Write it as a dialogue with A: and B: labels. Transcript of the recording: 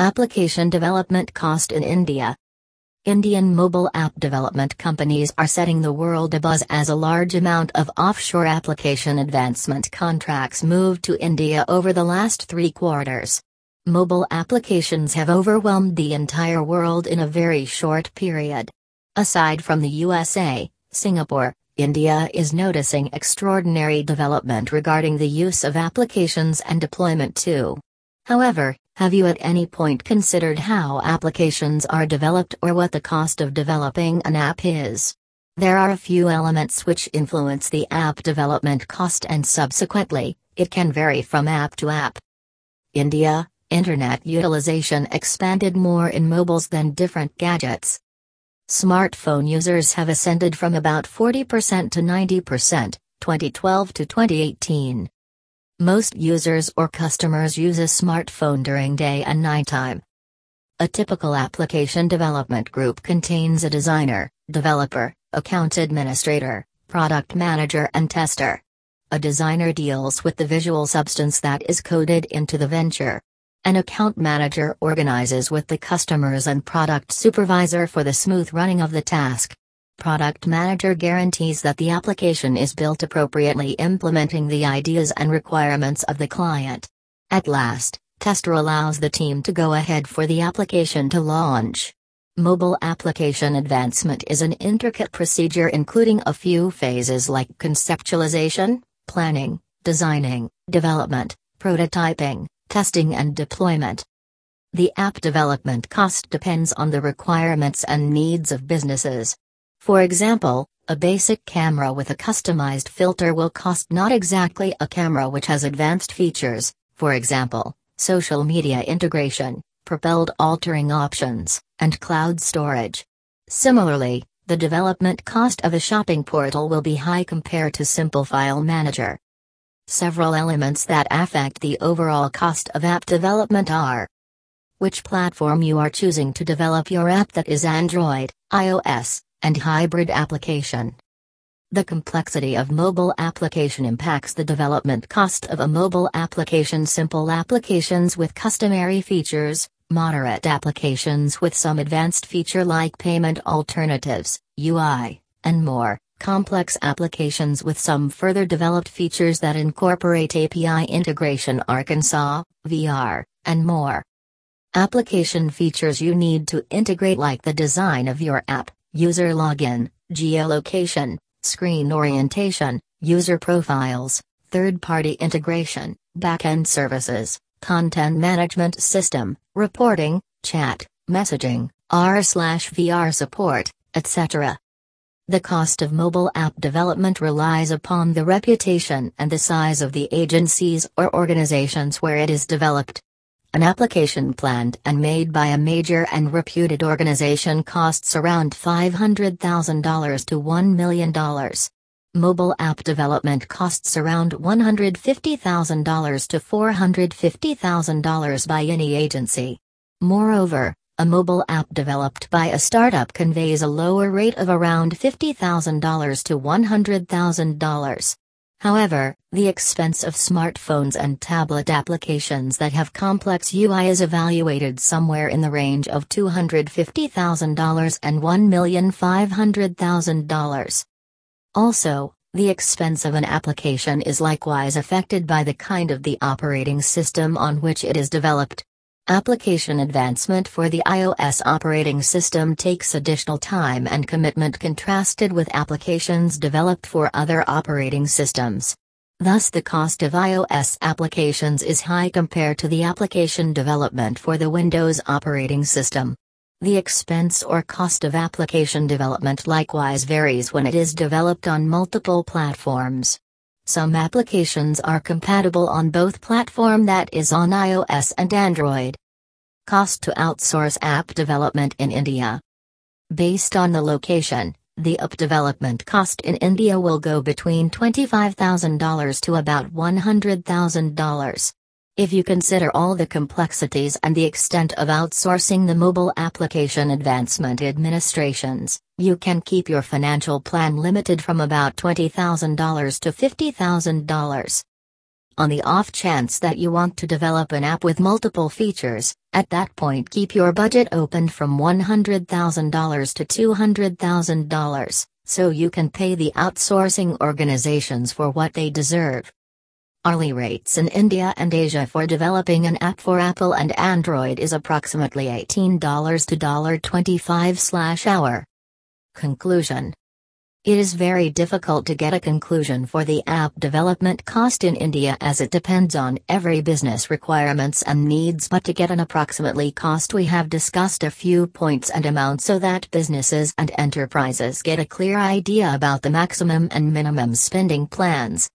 A: Application development cost in India. Indian mobile app development companies are setting the world abuzz as a large amount of offshore application advancement contracts moved to India over the last three quarters. Mobile applications have overwhelmed the entire world in a very short period. Aside from the USA, Singapore, India is noticing extraordinary development regarding the use of applications and deployment too. However, have you at any point considered how applications are developed or what the cost of developing an app is? There are a few elements which influence the app development cost and subsequently, it can vary from app to app. India, Internet utilization expanded more in mobiles than different gadgets. Smartphone users have ascended from about 40% to 90%, 2012 to 2018. Most users or customers use a smartphone during day and nighttime. A typical application development group contains a designer, developer, account administrator, product manager, and tester. A designer deals with the visual substance that is coded into the venture. An account manager organizes with the customers and product supervisor for the smooth running of the task. Product Manager guarantees that the application is built appropriately implementing the ideas and requirements of the client. At last, Tester allows the team to go ahead for the application to launch. Mobile application advancement is an intricate procedure including a few phases like conceptualization, planning, designing, development, prototyping, testing and deployment. The app development cost depends on the requirements and needs of businesses. For example, a basic camera with a customized filter will cost not exactly a camera which has advanced features, for example, social media integration, propelled altering options, and cloud storage. Similarly, the development cost of a shopping portal will be high compared to simple file manager. Several elements that affect the overall cost of app development are which platform you are choosing to develop your app that is Android, iOS, and hybrid application. The complexity of mobile application impacts the development cost of a mobile application. Simple applications with customary features, moderate applications with some advanced feature like payment alternatives, UI, and more, complex applications with some further developed features that incorporate API integration Arkansas, VR, and more. Application features you need to integrate like the design of your app, user login, geolocation, screen orientation, user profiles, third party integration, backend services, content management system, reporting, chat, messaging, R/VR support, etc. The cost of mobile app development relies upon the reputation and the size of the agencies or organizations where it is developed. An application planned and made by a major and reputed organization costs around $500,000 to $1 million. Mobile app development costs around $150,000 to $450,000 by any agency. Moreover, a mobile app developed by a startup conveys a lower rate of around $50,000 to $100,000. However, the expense of smartphones and tablet applications that have complex UI is evaluated somewhere in the range of $250,000 and $1,500,000. Also, the expense of an application is likewise affected by the kind of the operating system on which it is developed. Application advancement for the iOS operating system takes additional time and commitment contrasted with applications developed for other operating systems. Thus, the cost of iOS applications is high compared to the application development for the Windows operating system. The expense or cost of application development likewise varies when it is developed on multiple platforms. Some applications are compatible on both platform that is on iOS and Android. Cost to outsource app development in India. Based on the location, the app development cost in India will go between $25,000 to about $100,000. If you consider all the complexities and the extent of outsourcing the mobile application advancement administrations, you can keep your financial plan limited from about $20,000 to $50,000. On the off chance that you want to develop an app with multiple features, at that point keep your budget open from $100,000 to $200,000, so you can pay the outsourcing organizations for what they deserve. Hourly rates in India and Asia for developing an app for Apple and Android is approximately $18 to $25 hour. Conclusion It is very difficult to get a conclusion for the app development cost in India as it depends on every business requirements and needs but to get an approximately cost we have discussed a few points and amounts so that businesses and enterprises get a clear idea about the maximum and minimum spending plans.